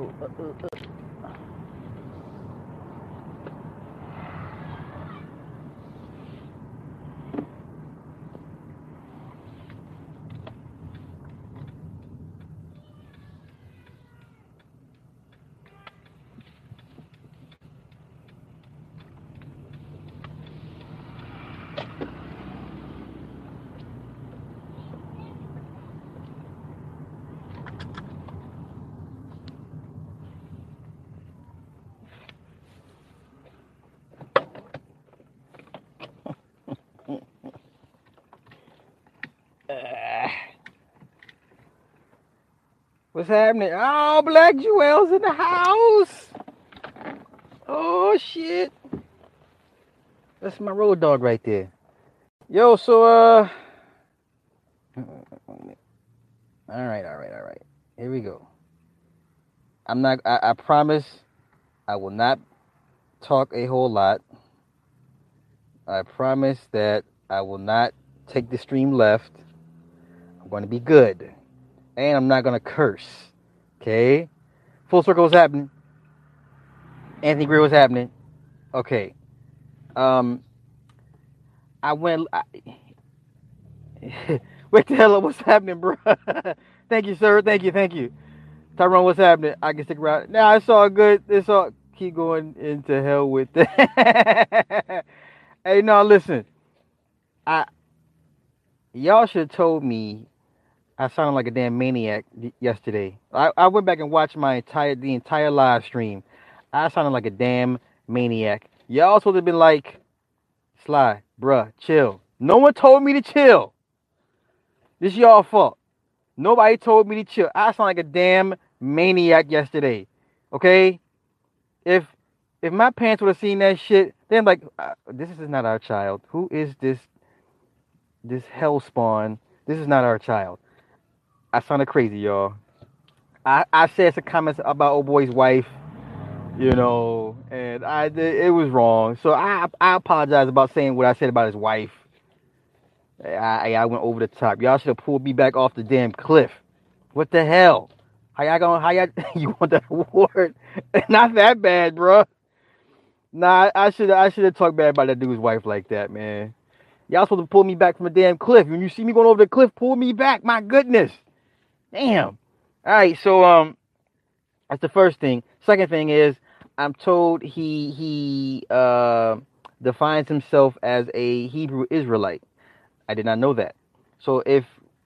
Oh, uh, uh, uh. Ah. What's happening? Oh, Black Jewel's in the house. Oh shit. That's my road dog right there. Yo, so uh all right, all right, all right. Here we go. I'm not I, I promise I will not talk a whole lot. I promise that I will not take the stream left. I'm going to be good. And I'm not to curse. Okay? Full circle was happening. Anthony Greer was happening. Okay. Um, I went. I, wait the hell. What's happening, bro? thank you, sir. Thank you. Thank you. Tyrone, what's happening? I can stick around. Now, it's all good. It's all. Keep going into hell with that. hey, no, listen. I y'all should have told me I sounded like a damn maniac yesterday. I, I went back and watched my entire the entire live stream. I sounded like a damn maniac. Y'all supposed to have been like, Sly, bruh, chill. No one told me to chill. This y'all fault. Nobody told me to chill. I sound like a damn maniac yesterday. Okay? If if my parents would have seen that shit, they're like, uh, this is not our child. Who is this this hell spawn? This is not our child. I sounded crazy, y'all. I, I said some comments about old boy's wife, you know, and I it was wrong. So I I apologize about saying what I said about his wife. I I went over the top. Y'all should have pulled me back off the damn cliff. What the hell? How y'all going? How y'all you want that award? Not that bad, bro. Nah, I should I should have talked bad about that dude's wife like that, man. Y'all supposed to pull me back from a damn cliff. When you see me going over the cliff, pull me back. My goodness. Damn. All right, so um that's the first thing. Second thing is I'm told he he uh defines himself as a Hebrew Israelite. I did not know that. So if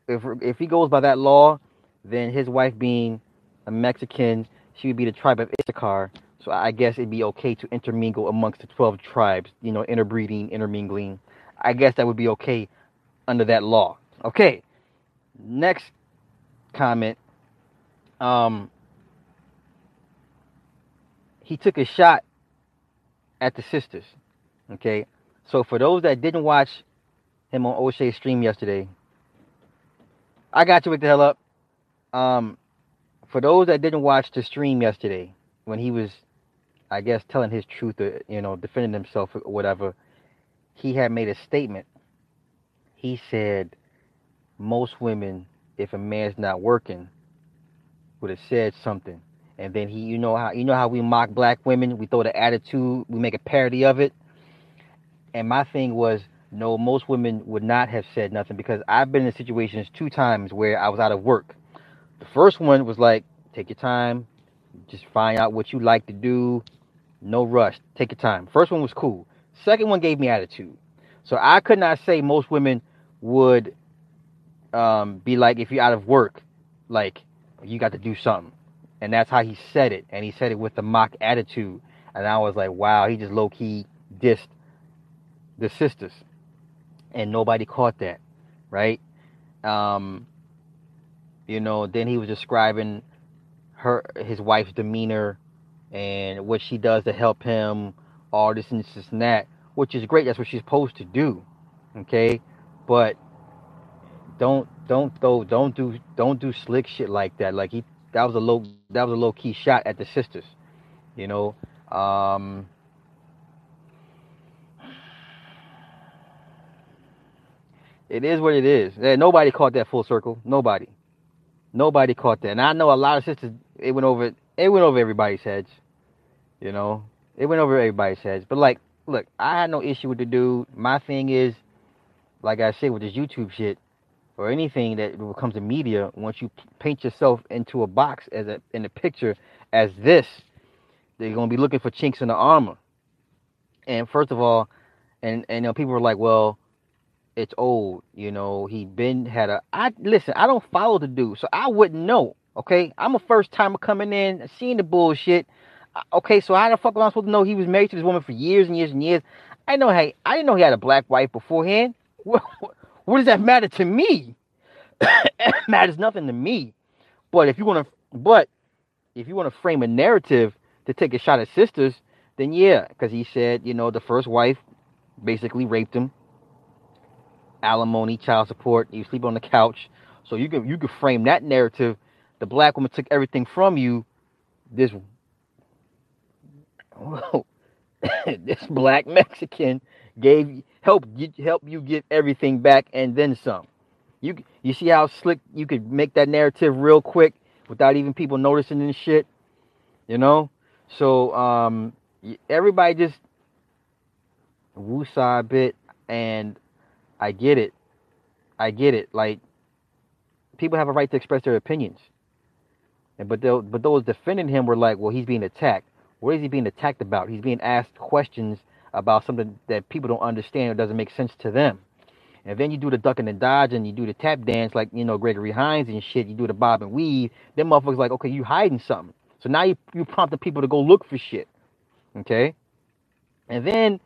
if if he goes by that law, then his wife being a Mexican, she would be the tribe of Issachar. So I guess it'd be okay to intermingle amongst the twelve tribes, you know, interbreeding, intermingling. I guess that would be okay under that law. Okay. Next comment. Um he took a shot at the sisters. Okay. So for those that didn't watch him on O'Shea's stream yesterday, I got you with the hell up. Um, for those that didn't watch the stream yesterday, when he was, I guess, telling his truth, or, you know, defending himself or whatever, he had made a statement. He said, most women, if a man's not working, would have said something. And then he, you know how, you know how we mock black women, we throw the attitude, we make a parody of it. And my thing was, no, most women would not have said nothing because I've been in situations two times where I was out of work. The first one was like, take your time, just find out what you like to do, no rush, take your time. First one was cool. Second one gave me attitude. So I could not say most women would um, be like, if you're out of work, like you got to do something. And that's how he said it. And he said it with the mock attitude. And I was like, wow, he just low key dissed the sisters. And nobody caught that, right? Um, you know, then he was describing her his wife's demeanor and what she does to help him, all this and this and that, which is great. That's what she's supposed to do. Okay? But don't don't though don't do don't do slick shit like that. Like he that was a low that was a low key shot at the sisters. You know. Um It is what it is. Eh, Nobody caught that full circle. Nobody. Nobody caught that. And I know a lot of sisters, it went over it went over everybody's heads. You know, it went over everybody's heads. But like, look, I had no issue with the dude. My thing is, like I said, with this YouTube shit or anything that becomes a media, once you paint yourself into a box as a in a picture as this, they're gonna be looking for chinks in the armor. And first of all, and and you know, people were like, well, it's old. You know, he been had a. I listen. I don't follow the dude, so I wouldn't know. Okay, I'm a first timer coming in, seeing the bullshit. Okay, so how the fuck am I supposed to know he was married to this woman for years and years and years? I know. Hey, I didn't know he had a black wife beforehand. What, does that matter to me? it matters nothing to me. But if you want to, but if you want to frame a narrative to take a shot at sisters, then yeah, because he said, you know, the first wife basically raped him, alimony, child support. You sleep on the couch, so you can you can frame that narrative. The black woman took everything from you. This this black Mexican gave help help you get everything back and then some. You you see how slick you could make that narrative real quick without even people noticing and shit. You know, so um, everybody just woosah a bit, and I get it. I get it. Like people have a right to express their opinions, and but but those defending him were like, well, he's being attacked. What is he being attacked about? He's being asked questions about something that people don't understand or doesn't make sense to them. And then you do the ducking and the dodge and you do the tap dance like, you know, Gregory Hines and shit. You do the bob and weave. Then motherfuckers like, okay, you hiding something. So now you, you prompting people to go look for shit. Okay? And then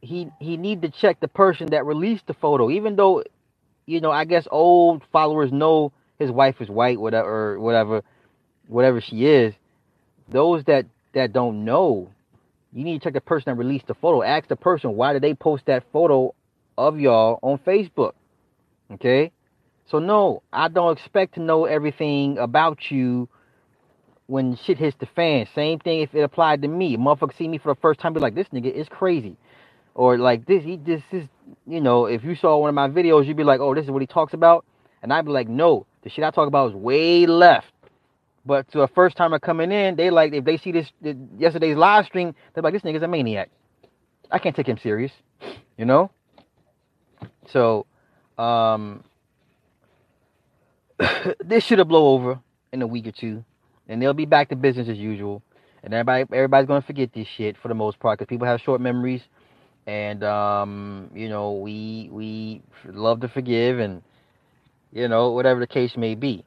he he need to check the person that released the photo. Even though, you know, I guess old followers know his wife is white, whatever, whatever, whatever she is those that that don't know, you need to check the person that released the photo. Ask the person why did they post that photo of y'all on Facebook. Okay? So no, I don't expect to know everything about you when shit hits the fan. Same thing if it applied to me. Motherfucker see me for the first time, be like, this nigga is crazy. Or like this, he this is you know, if you saw one of my videos, you'd be like, oh, this is what he talks about. And I'd be like, no, the shit I talk about is way left. But to a first timer coming in, they like if they see this yesterday's live stream, they're like, this nigga's a maniac. I can't take him serious, you know. So, um, this should have blow over in a week or two, and they'll be back to business as usual. And everybody, everybody's gonna forget this shit for the most part because people have short memories, and um, you know, we we love to forgive, and you know, whatever the case may be.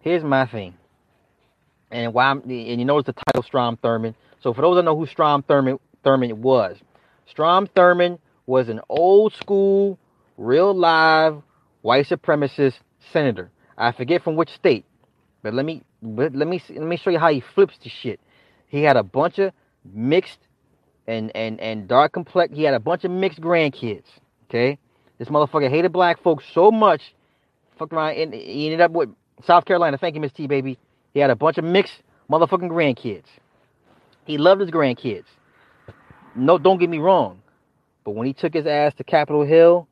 Here's my thing and why I'm, and you notice the title Strom Thurmond. So for those that know who Strom Thurmond Thurmond was, Strom Thurmond was an old school, real live white supremacist senator. I forget from which state, but let me but let me let me show you how he flips the shit. He had a bunch of mixed and and and dark complex. He had a bunch of mixed grandkids. Okay, this motherfucker hated black folks so much, fucked around and he ended up with South Carolina. Thank you, Miss T, baby. He had a bunch of mixed motherfucking grandkids. He loved his grandkids. No, don't get me wrong. But when he took his ass to Capitol Hill,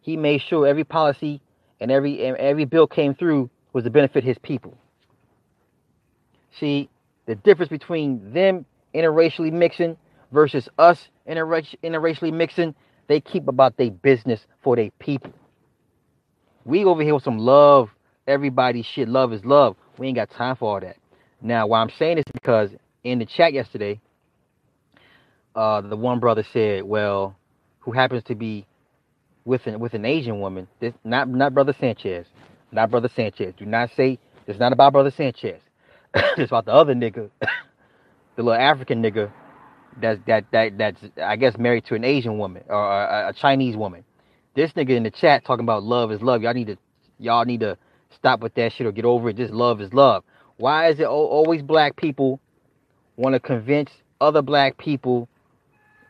he made sure every policy and every and every bill came through was to benefit his people. See, the difference between them interracially mixing versus us interracially mixing, they keep about their business for their people. We over here with some love, everybody shit, love is love. We ain't got time for all that. Now, why I'm saying this is because in the chat yesterday, uh, the one brother said, "Well, who happens to be with an with an Asian woman? This not not brother Sanchez, not brother Sanchez. Do not say it's not about brother Sanchez. it's about the other nigga, the little African nigga that's that that that's I guess married to an Asian woman or a, a Chinese woman. This nigga in the chat talking about love is love. Y'all need to y'all need to stop with that shit or get over it. Just love is love. Why is it always black people want to convince other black people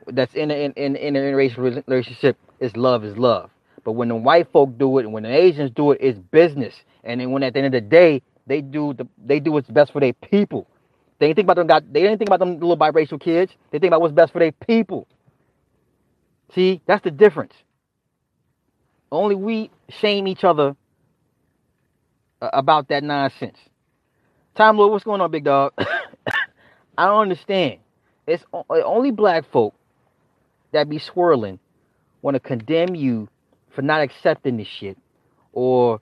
that's in an in, in, in interracial relationship is love is love. But when the white folk do it and when the Asians do it, it's business. And then when at the end of the day, they do the they do what's best for their people. They didn't think about them got they didn't think about them little biracial kids. They think about what's best for their people. See, that's the difference. Only we shame each other about that nonsense. Time Lord, what's going on, big dog? I don't understand. It's only black folk that be swirling want to condemn you for not accepting this shit or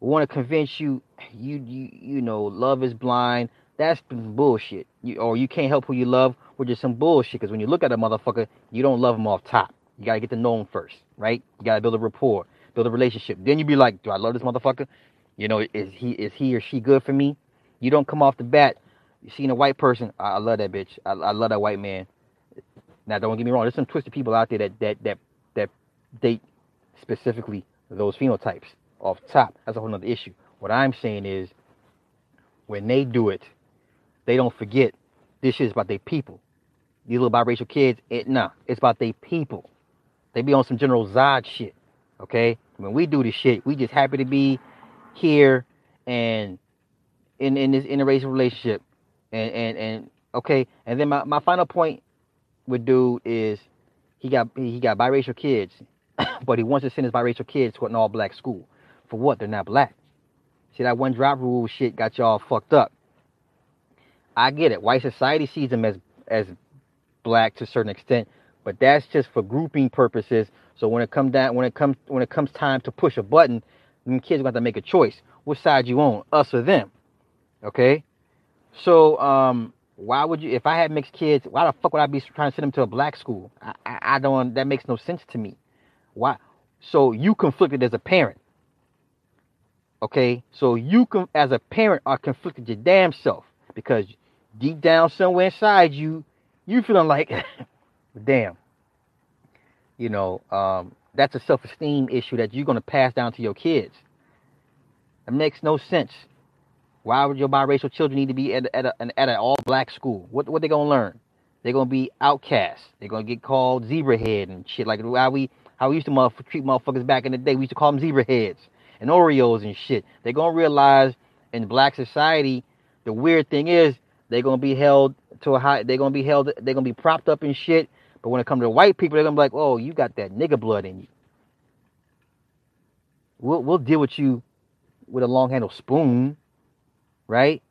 want to convince you you you you know love is blind that's bullshit you, or you can't help who you love which is some bullshit because when you look at a motherfucker you don't love him off top you gotta get to know him first right you gotta build a rapport build a relationship then you be like do i love this motherfucker you know is he is he or she good for me you don't come off the bat you seen a white person i, I love that bitch I, I love that white man now don't get me wrong there's some twisted people out there that that that that date specifically those phenotypes off top. That's a whole nother issue. What I'm saying is when they do it, they don't forget this shit is about their people. These little biracial kids, it nah, it's about their people. They be on some General Zod shit. Okay? When we do this shit, we just happy to be here and in in this interracial relationship. And and and okay, and then my, my final point with dude is he got he got biracial kids, but he wants to send his biracial kids to an all black school. For what? They're not black. See that one drop rule shit got y'all fucked up. I get it. White society sees them as as black to a certain extent, but that's just for grouping purposes. So when it come down when it comes when it comes time to push a button, them kids got to make a choice. Which side you on, us or them? Okay. So um, why would you? If I had mixed kids, why the fuck would I be trying to send them to a black school? I, I, I don't. That makes no sense to me. Why? So you conflicted as a parent. Okay, so you can, as a parent, are conflicted your damn self because deep down somewhere inside you, you feeling like, damn, you know, um, that's a self-esteem issue that you're gonna pass down to your kids. It makes no sense. Why would your biracial children need to be at, at, a, an, at an all-black school? What what they gonna learn? They're gonna be outcasts. They're gonna get called zebra head and shit like how we how we used to treat motherfuckers back in the day. We used to call them zebra heads and Oreos and shit. They're gonna realize in black society, the weird thing is they're gonna be held to a high. They're gonna be held. They're gonna be propped up in shit. But when it comes to white people, they're gonna be like, "Oh, you got that nigga blood in you." We'll we'll deal with you with a long handled spoon, right?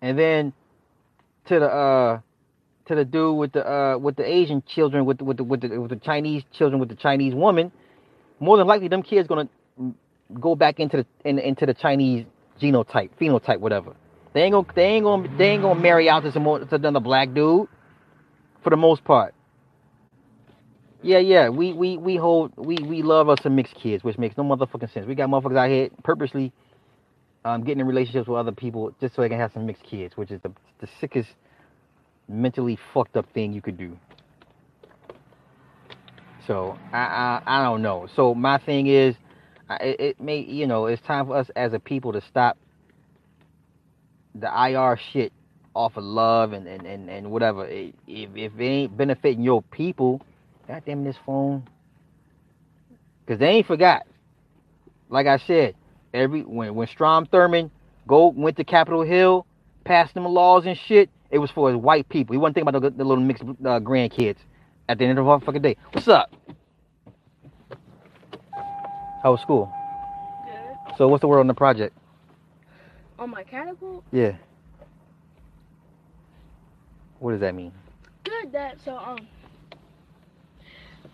And then to the uh to the dude with the uh with the Asian children with the, with the with the with the Chinese children with the Chinese woman, more than likely them kids gonna go back into the in, into the Chinese genotype, phenotype, whatever. They ain't gonna they ain't gonna they ain't gonna marry out to some more, to another black dude, for the most part. Yeah, yeah, we we we hold we we love us some mixed kids, which makes no motherfucking sense. We got motherfuckers out here purposely um getting in relationships with other people just so they can have some mixed kids, which is the the sickest mentally fucked up thing you could do. So I I, I don't know. So my thing is, it may you know it's time for us as a people to stop the IR shit off of love and and and, and whatever. If if it ain't benefiting your people, goddamn this phone, because they ain't forgot. Like I said, every when when Strom Thurmond go went to Capitol Hill, passed them laws and shit, it was for his white people. He wasn't thinking about the, the little mixed uh, grandkids at the end of the fucking day. What's up? How was school? Good. So what's the word on the project? On my catapult? Yeah. What does that mean? Good, Dad. So, um,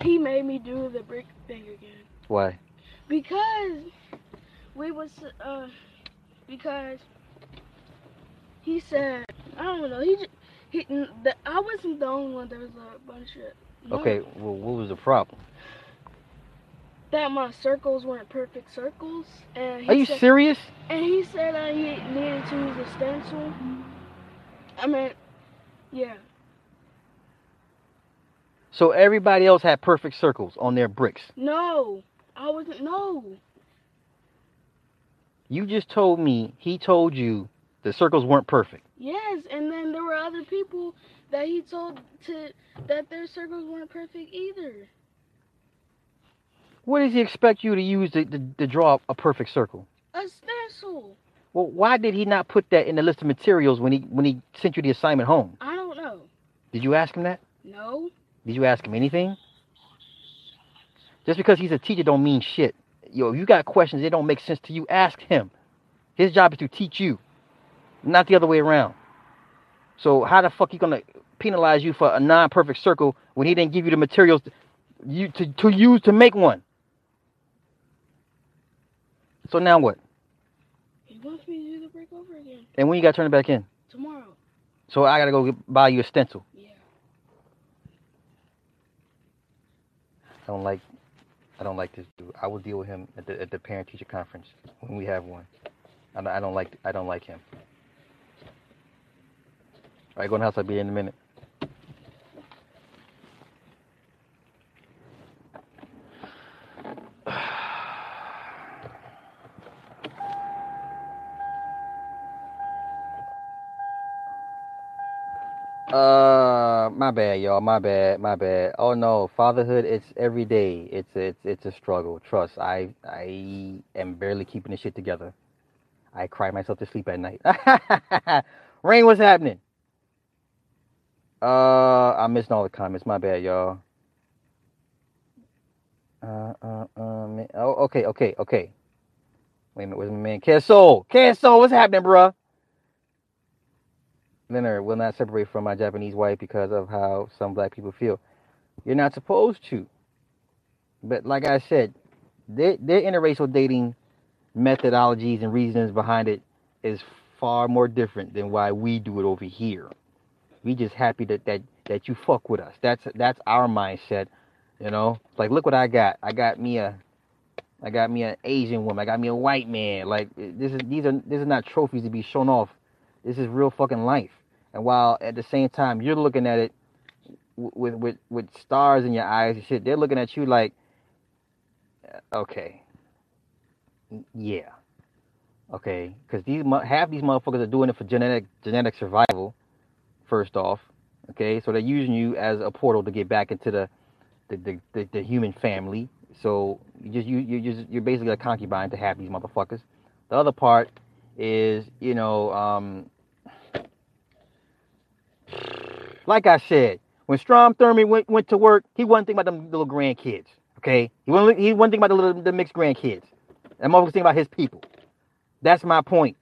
he made me do the brick thing again. Why? Because we was, uh, because he said, I don't know, he, just, he, the, I wasn't the only one, there was a bunch of, no, Okay. Well, what was the problem? that my circles weren't perfect circles. And he Are you said, serious? And he said uh, he needed to use a stencil. I mean, yeah. So everybody else had perfect circles on their bricks. No, I wasn't, no. You just told me he told you the circles weren't perfect. Yes, and then there were other people that he told to that their circles weren't perfect either. What does he expect you to use to, to, to draw a perfect circle? A stencil. Well, why did he not put that in the list of materials when he when he sent you the assignment home? I don't. Did you ask him that? No. Did you ask him anything? Just because he's a teacher don't mean shit. Yo, if you got questions that don't make sense to you, ask him. His job is to teach you. not the other way around. So how the fuck he gonna penalize you for a non-perfect circle when he didn't give you the materials you to, to use to make one? So now what? He wants me to do the break over again And when you gotta turn it back in? tomorrow. So I gotta go get- buy you a stencil. Yeah. I don't like I don't like this dude. I will deal with him at the at the parent teacher conference when we have one. I don't, I don't like I don't like him. All right, go in the house. I'll be in a minute. Uh, my bad, y'all. My bad. My bad. Oh no, fatherhood. It's every day. It's it's it's a struggle. Trust. I I am barely keeping this shit together. I cry myself to sleep at night. Rain, what's happening? Uh, I'm missing all the comments. My bad, y'all. Uh, uh, man. Oh, okay, okay, okay. Wait a minute, where's my man? Casso, Casso, what's happening, bruh? Leonard will not separate from my Japanese wife because of how some black people feel. You're not supposed to. But like I said, their, their interracial dating methodologies and reasons behind it is far more different than why we do it over here. We just happy that that, that you fuck with us. That's that's our mindset. You know, like look what I got. I got me a, I got me an Asian woman. I got me a white man. Like this is these are this is not trophies to be shown off. This is real fucking life. And while at the same time you're looking at it with with with stars in your eyes and shit, they're looking at you like, uh, okay, yeah, okay, because these half these motherfuckers are doing it for genetic genetic survival. First off, okay, so they're using you as a portal to get back into the the, the, the, the human family. So you just you you just you're basically a concubine to half these motherfuckers. The other part is you know um, like I said, when Strom Thurmond went, went to work, he wasn't thinking about them little grandkids. Okay, he wasn't he wasn't thinking about the little the mixed grandkids. That motherfucker was thinking about his people. That's my point.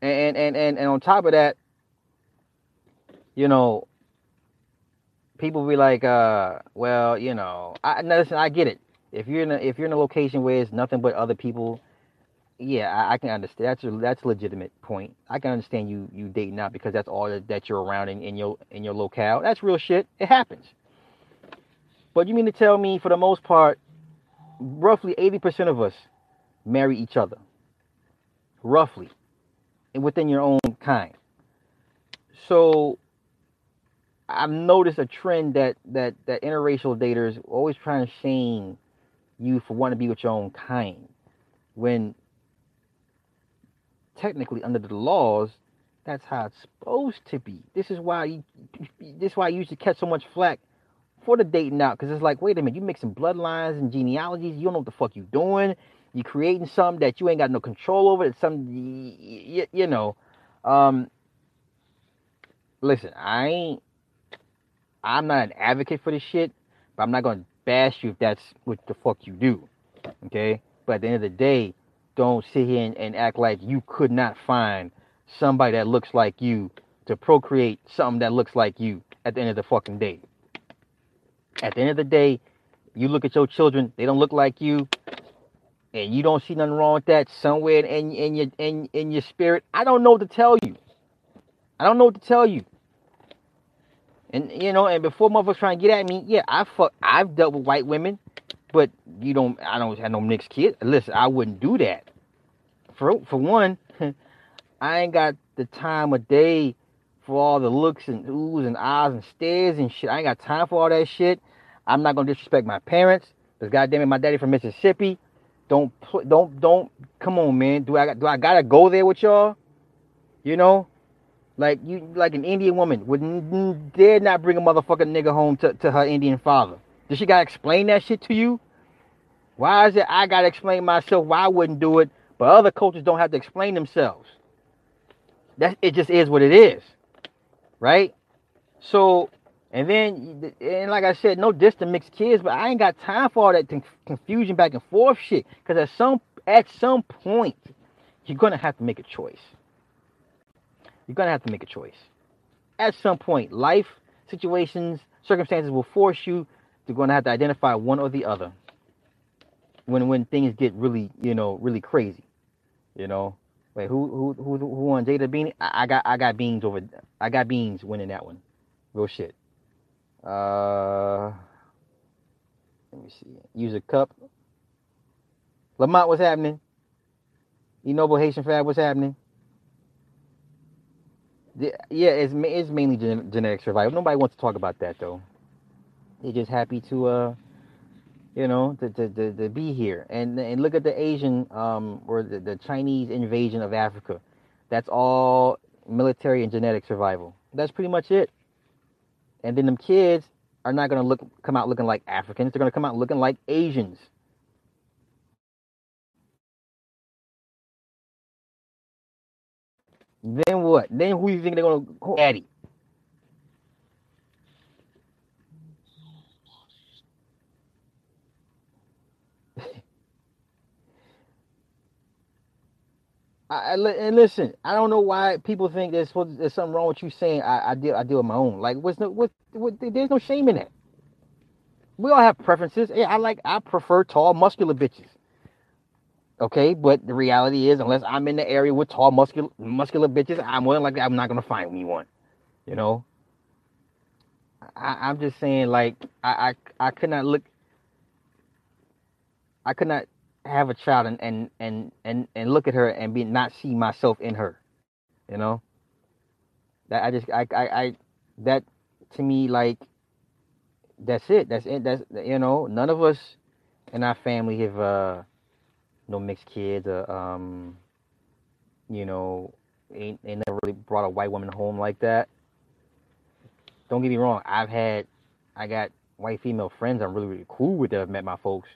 And and and and on top of that, you know, people be like, uh, well, you know, I listen, I get it. If you're in a if you're in a location where it's nothing but other people, yeah, I, I can understand. That's a that's a legitimate point. I can understand you you dating out because that's all that, that you're around in, in your in your locale. That's real shit. It happens. But you mean to tell me, for the most part, roughly eighty percent of us marry each other, roughly, and within your own kind. So I've noticed a trend that that that interracial daters always trying to shame you for wanting to be with your own kind, when technically under the laws, that's how it's supposed to be. This is why you, this is why you used to catch so much flack for the dating out, because it's like, wait a minute, you mixing bloodlines and genealogies, you don't know what the fuck you doing. You creating something that you ain't got no control over. It's some, you, you know. Um, listen, I ain't. I'm not an advocate for this shit, but I'm not gonna bash you if that's what the fuck you do. Okay? But at the end of the day, don't sit here and, and act like you could not find somebody that looks like you to procreate something that looks like you at the end of the fucking day. At the end of the day, you look at your children, they don't look like you, and you don't see nothing wrong with that somewhere in, in your in, in your spirit. I don't know what to tell you. I don't know what to tell you. And you know, and before motherfuckers trying to get at me, yeah, I fuck I've dealt with white women, but you don't I don't have no mixed kids. Listen, I wouldn't do that. For for one, I ain't got the time of day for all the looks and oohs and ahs and stares and shit. I ain't got time for all that shit. I'm not gonna disrespect my parents. Cause goddamn it, my daddy from Mississippi. Don't don't don't come on, man. Do I do I gotta go there with y'all? You know, like you like an Indian woman would dare not bring a motherfucking nigga home to, to her Indian father. Does she gotta explain that shit to you? Why is it I gotta explain myself why I wouldn't do it, but other cultures don't have to explain themselves? That it just is what it is, right? So, and then and like I said, no diss to mixed kids, but I ain't got time for all that con- confusion back and forth shit. Cause at some at some point, you're gonna have to make a choice. You're gonna have to make a choice. At some point, life situations, circumstances will force you to gonna have to identify one or the other. When when things get really, you know, really crazy. You know. Wait, who who who who won Jada Beanie? I, I got I got beans over I got beans winning that one. Real shit. Uh let me see. Use a cup. Lamont, what's happening? You Noble Haitian Fab, what's happening? Yeah, it's it's mainly gen- genetic survival. Nobody wants to talk about that though. They're just happy to uh you know to to, to, to be here and and look at the Asian um or the, the Chinese invasion of Africa. That's all military and genetic survival. That's pretty much it. And then them kids are not gonna look come out looking like Africans. They're gonna come out looking like Asians. Then what? Then who do you think they're gonna call Daddy? I, I and listen, I don't know why people think there's there's something wrong with you saying I, I deal I deal with my own. Like what's no what, what there's no shame in that. We all have preferences. I like I prefer tall, muscular bitches. Okay, but the reality is, unless I'm in the area with tall, muscular muscular bitches, I'm more likely I'm not gonna find me one. You know, I, I'm just saying, like I, I I could not look, I could not have a child and and and and, and look at her and be not see myself in her. You know, that I just I I, I that to me like that's it. That's it. That's you know, none of us in our family have uh no mixed kids. Uh, um, you know, ain't ain't never really brought a white woman home like that. Don't get me wrong. I've had, I got white female friends I'm really really cool with that have met my folks,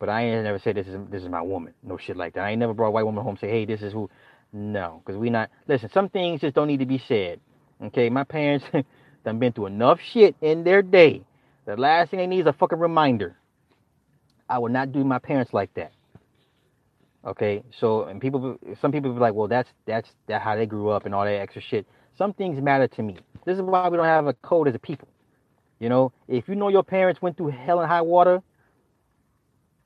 but I ain't never said this is this is my woman. No shit like that. I ain't never brought a white woman home say, hey, this is who. No, because we not. Listen, some things just don't need to be said. Okay, my parents done been through enough shit in their day. The last thing they need is a fucking reminder. I would not do my parents like that. Okay, so and people, some people be like, well, that's that's that how they grew up and all that extra shit. Some things matter to me. This is why we don't have a code as a people. You know, if you know your parents went through hell and high water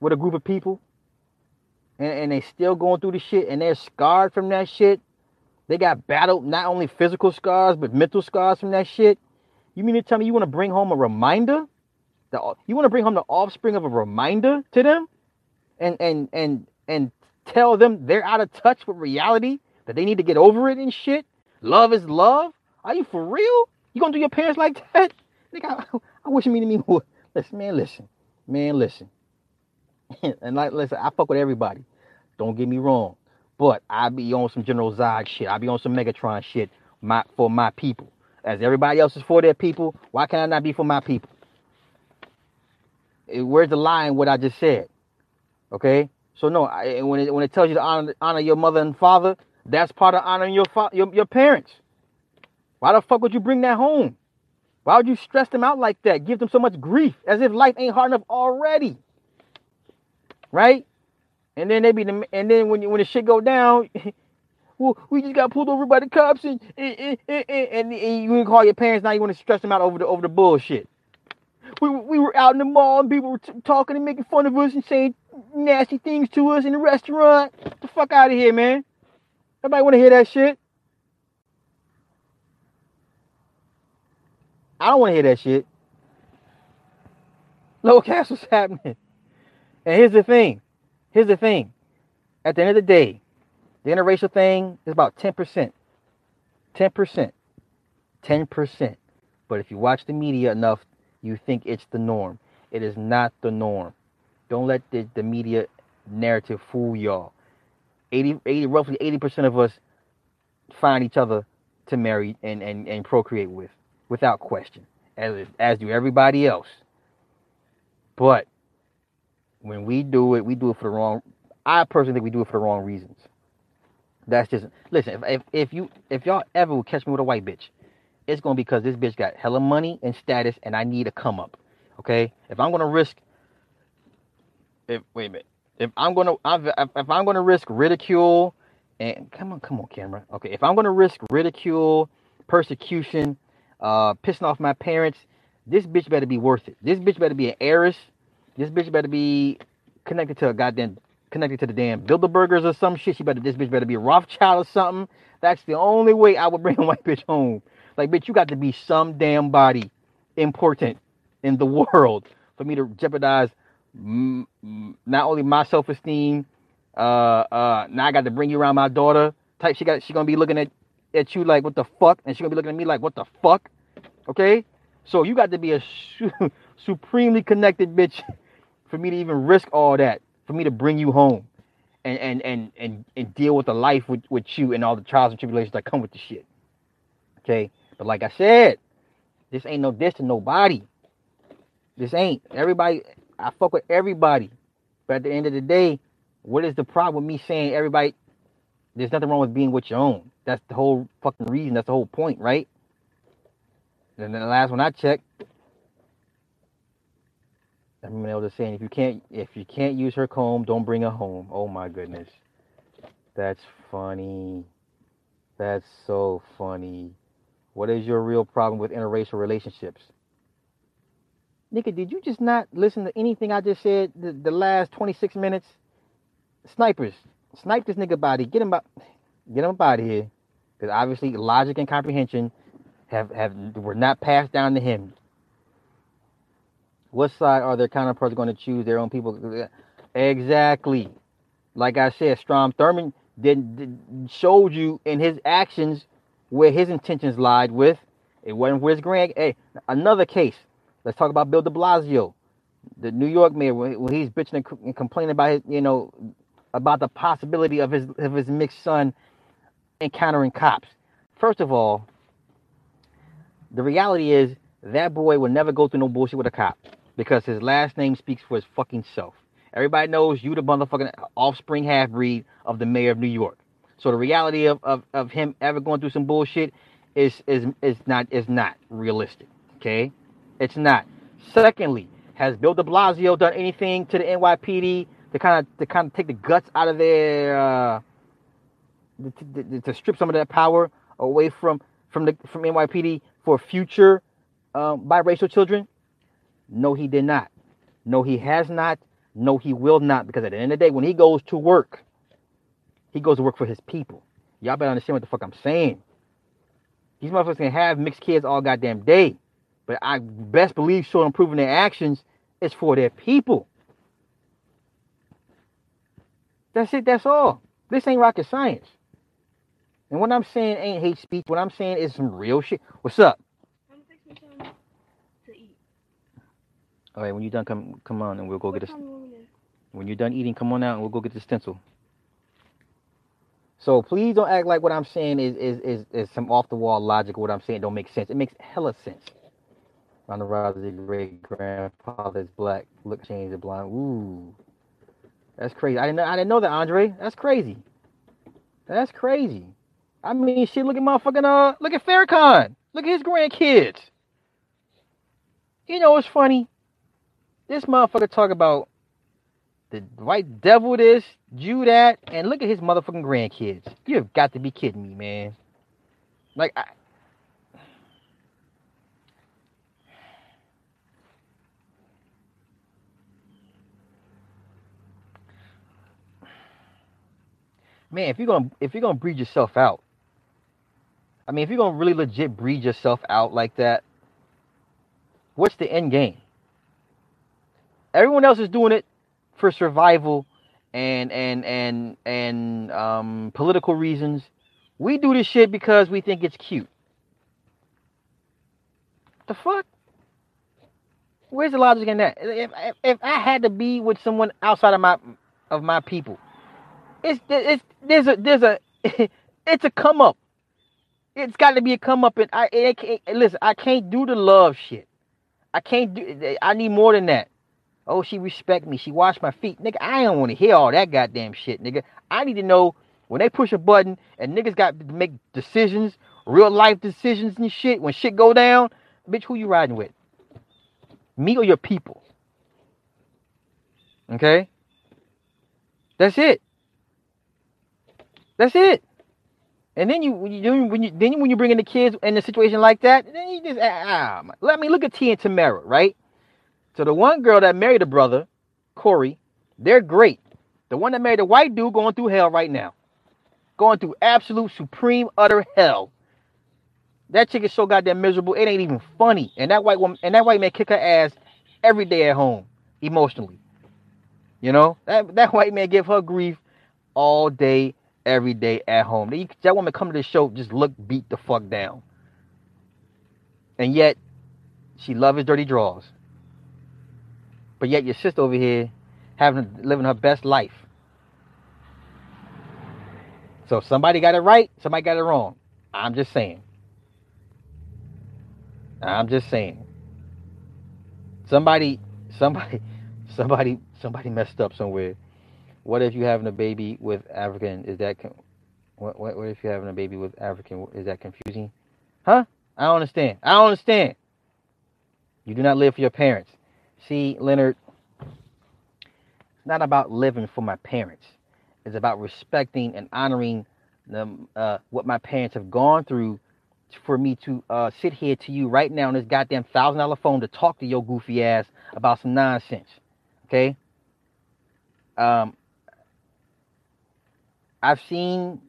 with a group of people, and, and they still going through the shit, and they're scarred from that shit. They got battled not only physical scars but mental scars from that shit. You mean to tell me you want to bring home a reminder? The, you want to bring home the offspring of a reminder to them, and and and and tell them they're out of touch with reality, that they need to get over it and shit. Love is love. Are you for real? You gonna do your parents like that? Nigga, I, I wish me to me would. Listen, man, listen, man, listen. and like, listen, I fuck with everybody. Don't get me wrong, but I be on some General Zod shit. I be on some Megatron shit. My for my people, as everybody else is for their people. Why can I not be for my people? Eh, Where's the line? What I just said? Okay. So no, I, when it when it tells you to honor honor your mother and father, that's part of honoring your fa- your your parents. Why the fuck would you bring that home? Why would you stress them out like that? Give them so much grief, as if life ain't hard enough already, right? And then they be the, and then when you, when the shit go down, well, we just got pulled over by the cops, and and, and, and, and you gonna call your parents now. You want to stress them out over the over the bullshit. We, we were out in the mall and people were t- talking and making fun of us and saying nasty things to us in the restaurant. Get the fuck out of here, man. Nobody want to hear that shit. I don't want to hear that shit. Low cast what's happening. And here's the thing. Here's the thing. At the end of the day, the interracial thing is about 10%. 10%. 10%. But if you watch the media enough, you think it's the norm. It is not the norm. Don't let the, the media narrative fool y'all. 80, 80, roughly 80% of us find each other to marry and, and, and procreate with, without question, as, as do everybody else. But when we do it, we do it for the wrong. I personally think we do it for the wrong reasons. That's just listen. If if, if you if y'all ever would catch me with a white bitch, it's gonna be because this bitch got hella money and status, and I need a come up. Okay, if I'm gonna risk, if wait a minute, if I'm gonna if if I'm gonna risk ridicule and come on, come on, camera. Okay, if I'm gonna risk ridicule, persecution, uh, pissing off my parents, this bitch better be worth it. This bitch better be an heiress. This bitch better be connected to a goddamn connected to the damn Bilderbergers or some shit. She better this bitch better be a Rothschild or something. That's the only way I would bring a white bitch home. Like, bitch, you got to be some damn body important in the world for me to jeopardize mm, mm, not only my self esteem. Uh, uh, now I got to bring you around my daughter. Type, she got, she gonna be looking at at you like, what the fuck, and she gonna be looking at me like, what the fuck. Okay, so you got to be a su- supremely connected bitch for me to even risk all that, for me to bring you home, and and and and, and deal with the life with, with you and all the trials and tribulations that come with the shit. Okay, but like I said, this ain't no diss to nobody. This ain't everybody. I fuck with everybody, but at the end of the day, what is the problem with me saying everybody? There's nothing wrong with being with your own. That's the whole fucking reason. That's the whole point, right? And then the last one I checked, remember they was saying if you can't if you can't use her comb, don't bring her home. Oh my goodness, that's funny. That's so funny. What is your real problem with interracial relationships? Nigga, did you just not listen to anything I just said the, the last 26 minutes? Snipers, snipe this nigga body. Get him out, get him up out of here. Because obviously logic and comprehension have, have were not passed down to him. What side are their counterparts going to choose their own people? Exactly. Like I said, Strom Thurmond did, did showed you in his actions where his intentions lied with. It wasn't for his grand. Hey, another case. Let's talk about Bill De Blasio, the New York mayor, when he's bitching and complaining about his, you know, about the possibility of his of his mixed son encountering cops. First of all, the reality is that boy will never go through no bullshit with a cop because his last name speaks for his fucking self. Everybody knows you the motherfucking offspring half breed of the mayor of New York. So the reality of, of, of him ever going through some bullshit is is is not is not realistic. Okay? It's not. Secondly, has Bill de Blasio done anything to the NYPD to kind of to kind of take the guts out of their uh, to, to, to strip some of that power away from from the from NYPD for future um, biracial children? No, he did not. No, he has not. No, he will not. Because at the end of the day, when he goes to work, he goes to work for his people. Y'all better understand what the fuck I'm saying. These motherfuckers can have mixed kids all goddamn day. But I best believe showing improving their actions is for their people. That's it, that's all. This ain't rocket science. And what I'm saying ain't hate speech. What I'm saying is some real shit. What's up? I'm fixing something to eat. All right, when you're done, come come on and we'll go what get a time you want me to? When you're done eating, come on out and we'll go get the stencil. So please don't act like what I'm saying is is is, is some off the wall logic. What I'm saying don't make sense. It makes hella sense. On the rise great grandfather's black look change the blind. Ooh, that's crazy. I didn't know, I didn't know that, Andre. That's crazy. That's crazy. I mean, shit. Look at motherfucking uh. Look at Farrakhan. Look at his grandkids. You know what's funny? This motherfucker talk about the white devil this, Jew that, and look at his motherfucking grandkids. You have got to be kidding me, man. Like, I, man, if you're gonna if you're gonna breed yourself out, I mean, if you're gonna really legit breed yourself out like that, what's the end game? Everyone else is doing it for survival and and and and um, political reasons. We do this shit because we think it's cute. The fuck? Where's the logic in that? If, if, if I had to be with someone outside of my of my people, it's it's there's a there's a it's a come up. It's got to be a come up, and I it, listen. I can't do the love shit. I can't do. I need more than that. Oh, she respect me. She washed my feet. Nigga, I don't want to hear all that goddamn shit, nigga. I need to know when they push a button and niggas got to make decisions, real life decisions and shit. When shit go down, bitch, who you riding with? Me or your people? Okay? That's it. That's it. And then you when you when you then when you bring in the kids in a situation like that, then you just ah, ah, let me look at T and Tamara, right? So the one girl that married a brother, Corey, they're great. The one that married a white dude going through hell right now. Going through absolute supreme utter hell. That chick is so goddamn miserable, it ain't even funny. And that white woman and that white man kick her ass every day at home, emotionally. You know? That that white man give her grief all day, every day at home. That, woman come to the show, just look beat the fuck down. And yet, she love his dirty draws. But yet your sister over here having living her best life. So somebody got it right, somebody got it wrong. I'm just saying. I'm just saying. Somebody, somebody, somebody, somebody messed up somewhere. What if you having a baby with African? Is that what, what? What if you're having a baby with African? Is that confusing? Huh? I don't understand. I don't understand. You do not live for your parents. See, Leonard, it's not about living for my parents. It's about respecting and honoring them, uh, what my parents have gone through for me to uh, sit here to you right now on this goddamn thousand dollar phone to talk to your goofy ass about some nonsense. Okay? Um, I've seen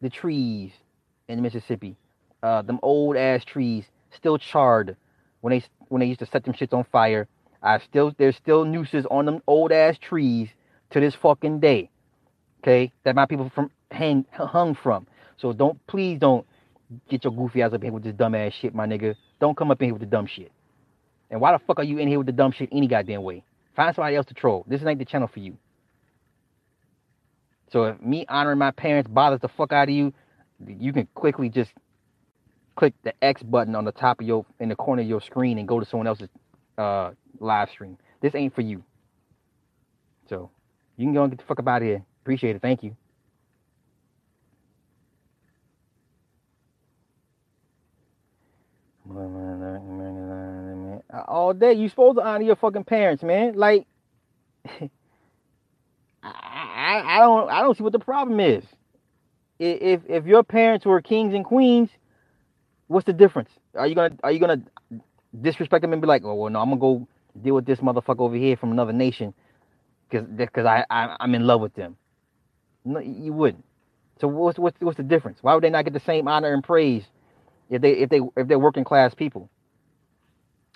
the trees in Mississippi, uh, them old ass trees still charred when they when they used to set them shits on fire. I still there's still nooses on them old ass trees to this fucking day. Okay, that my people from hang hung from. So don't please don't get your goofy ass up here with this dumb ass shit, my nigga. Don't come up in here with the dumb shit. And why the fuck are you in here with the dumb shit any goddamn way? Find somebody else to troll. This ain't the channel for you. So if me honoring my parents bothers the fuck out of you, you can quickly just click the X button on the top of your in the corner of your screen and go to someone else's uh, live stream. This ain't for you. So you can go and get the fuck up out of here. Appreciate it. Thank you. All day, you supposed to honor your fucking parents, man. Like, I, I, I don't, I don't see what the problem is. If if your parents were kings and queens, what's the difference? Are you gonna, are you gonna disrespect them and be like, oh well, no, I'm gonna go deal with this motherfucker over here from another nation because because I, I I'm in love with them. No, you wouldn't. So what's what's what's the difference? Why would they not get the same honor and praise if they if they if they're working class people?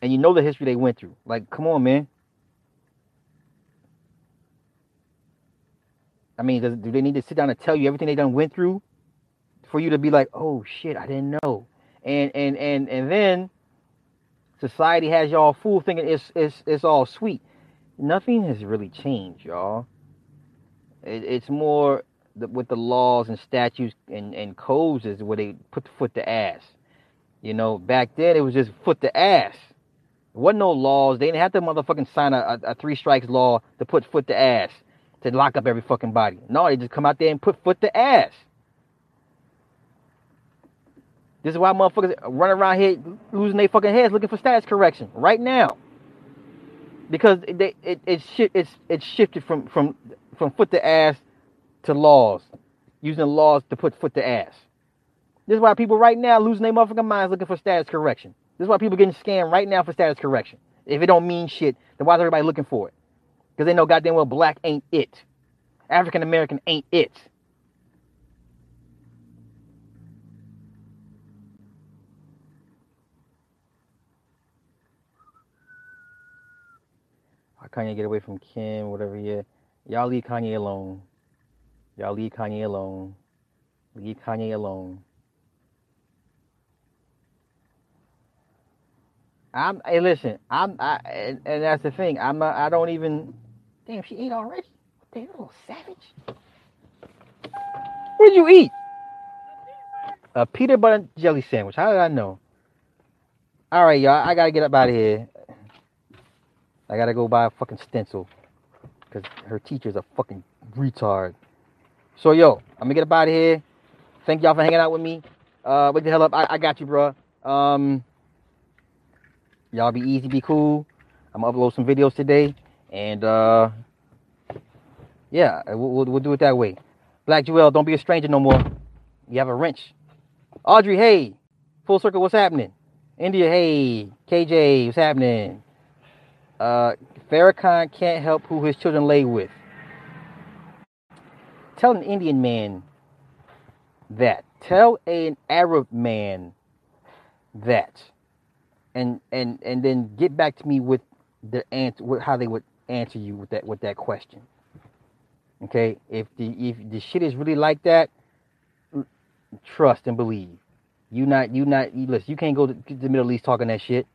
And you know the history they went through. Like, come on, man. I mean, does, do they need to sit down and tell you everything they done went through for you to be like, oh shit, I didn't know. And and and and then society has y'all fool thinking it's it's it's all sweet. Nothing has really changed, y'all. It, it's more the, with the laws and statutes and, and codes is where they put the foot to ass. You know, back then it was just foot to ass. There wasn't no laws. They didn't have to motherfucking sign a, a, a three strikes law to put foot to ass to lock up every fucking body. No, they just come out there and put foot to ass. This is why motherfuckers run around here losing their fucking heads looking for status correction right now. Because they, it, it, it's, it's shifted from, from, from foot to ass to laws, using laws to put foot to ass. This is why people right now losing their motherfucking minds looking for status correction. This is why people getting scammed right now for status correction. If it don't mean shit, then why is everybody looking for it? Because they know goddamn well black ain't it. African American ain't it. Kanye get away from Kim, whatever, yeah. Y'all leave Kanye alone. Y'all leave Kanye alone. Leave Kanye alone. I'm hey listen, I'm I and, and that's the thing. I'm I don't even damn she ate already. Damn little savage. What did you eat? A peanut butter jelly sandwich. How did I know? All right, y'all. I gotta get up out of here. I gotta go buy a fucking stencil because her teacher's a fucking retard. So yo, I'm gonna get up out of here. Thank y'all for hanging out with me. Uh, wake the hell up. I, I got you, bro. Um, y'all be easy, be cool. I'm gonna upload some videos today, and uh, yeah, we'll, we'll, we'll do it that way. Black Jewel, don't be a stranger no more. You have a wrench. Audrey, hey. Full circle, what's happening? India, hey. KJ, what's happening? Uh, Farrakhan can't help who his children lay with. Tell an Indian man that. Tell an Arab man that. And and and then get back to me with the answer with how they would answer you with that with that question. Okay? If the if the shit is really like that, trust and believe. You not you not you listen, you can't go to the Middle East talking that shit.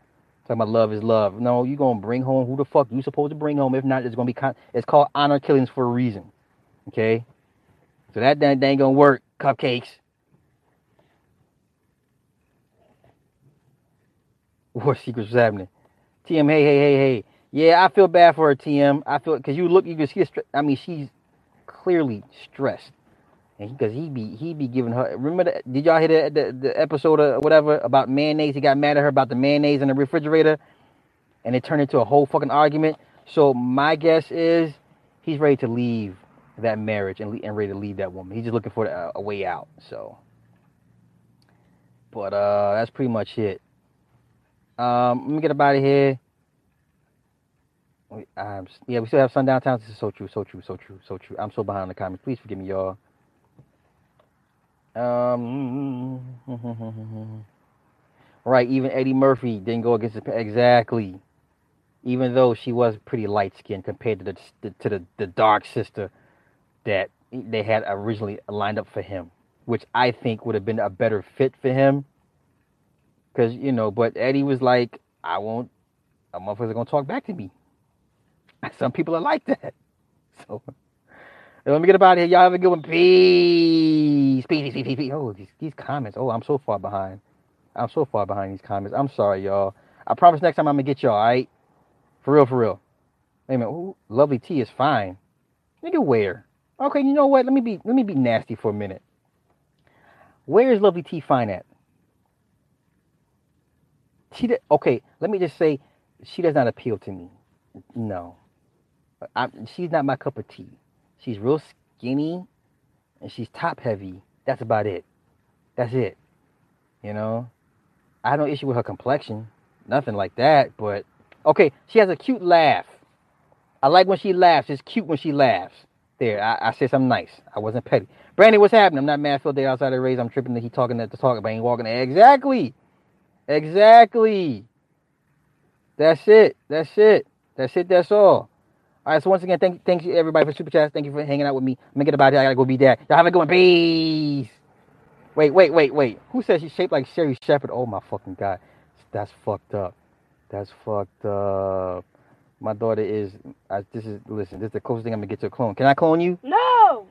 Talking about love is love. No, you gonna bring home who the fuck you supposed to bring home. If not, it's gonna be con- it's called honor killings for a reason. Okay? So that, that ain't gonna work, cupcakes. War secrets was happening. TM, hey, hey, hey, hey. Yeah, I feel bad for her, TM. I feel because you look, you can see. I mean, she's clearly stressed, because he, he be he be giving her. Remember, did y'all hear the, the the episode or whatever about mayonnaise? He got mad at her about the mayonnaise in the refrigerator, and it turned into a whole fucking argument. So my guess is he's ready to leave that marriage and, and ready to leave that woman. He's just looking for a, a way out. So, but uh, that's pretty much it. Um, let me get up out of here. We, yeah, we still have sundown towns. This is so true, so true, so true, so true. I'm so behind on the comments. Please forgive me, y'all. Um, right. Even Eddie Murphy didn't go against the exactly. Even though she was pretty light skinned compared to the, the to the, the dark sister that they had originally lined up for him, which I think would have been a better fit for him. Cause you know, but Eddie was like, I won't. A motherfucker's gonna talk back to me. Some people are like that. So let me get about here. Y'all have a good one. Peace. Peace, peace, peace, peace. Oh, these, these comments. Oh, I'm so far behind. I'm so far behind these comments. I'm sorry, y'all. I promise next time I'm gonna get y'all, alright? For real, for real. Wait a minute. Ooh, lovely tea is fine. Nigga, where? Okay, you know what? Let me be let me be nasty for a minute. Where is lovely tea fine at? She did, okay, let me just say she does not appeal to me. No. I, she's not my cup of tea. She's real skinny and she's top heavy. That's about it. That's it. You know? I have no issue with her complexion. Nothing like that, but okay, she has a cute laugh. I like when she laughs. It's cute when she laughs. There, I, I said something nice. I wasn't petty. Brandy, what's happening? I'm not mad. Phil Day outside the race. I'm tripping that he talking at the talk, but ain't walking there. Exactly. Exactly. That's it. That's it. That's it. That's all. All right. So once again, thank thank you everybody for super chat. Thank you for hanging out with me. I'm gonna get about it. I gotta go be dad. Y'all have a good one. Peace. Wait, wait, wait, wait. Who says she's shaped like Sherri Shepherd? Oh my fucking god. That's fucked up. That's fucked up. My daughter is. I, this is listen. This is the closest thing I'm gonna get to a clone. Can I clone you? No,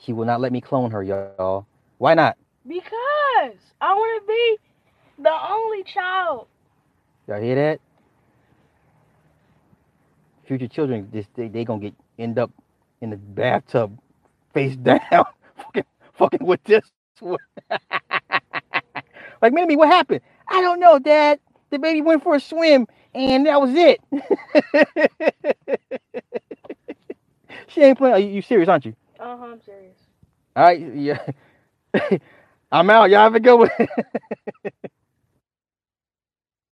She will not let me clone her, y'all. Why not? because I want to be the only child. Y'all hear that? Future children, this they, they gonna get end up in the bathtub, face down, fucking, fucking with this one. like, Minnie, what happened? I don't know, Dad. The baby went for a swim, and that was it. she ain't playing. Are you, you serious, aren't you? Uh huh. I'm serious. All right, yeah. I'm out. Y'all have a good one.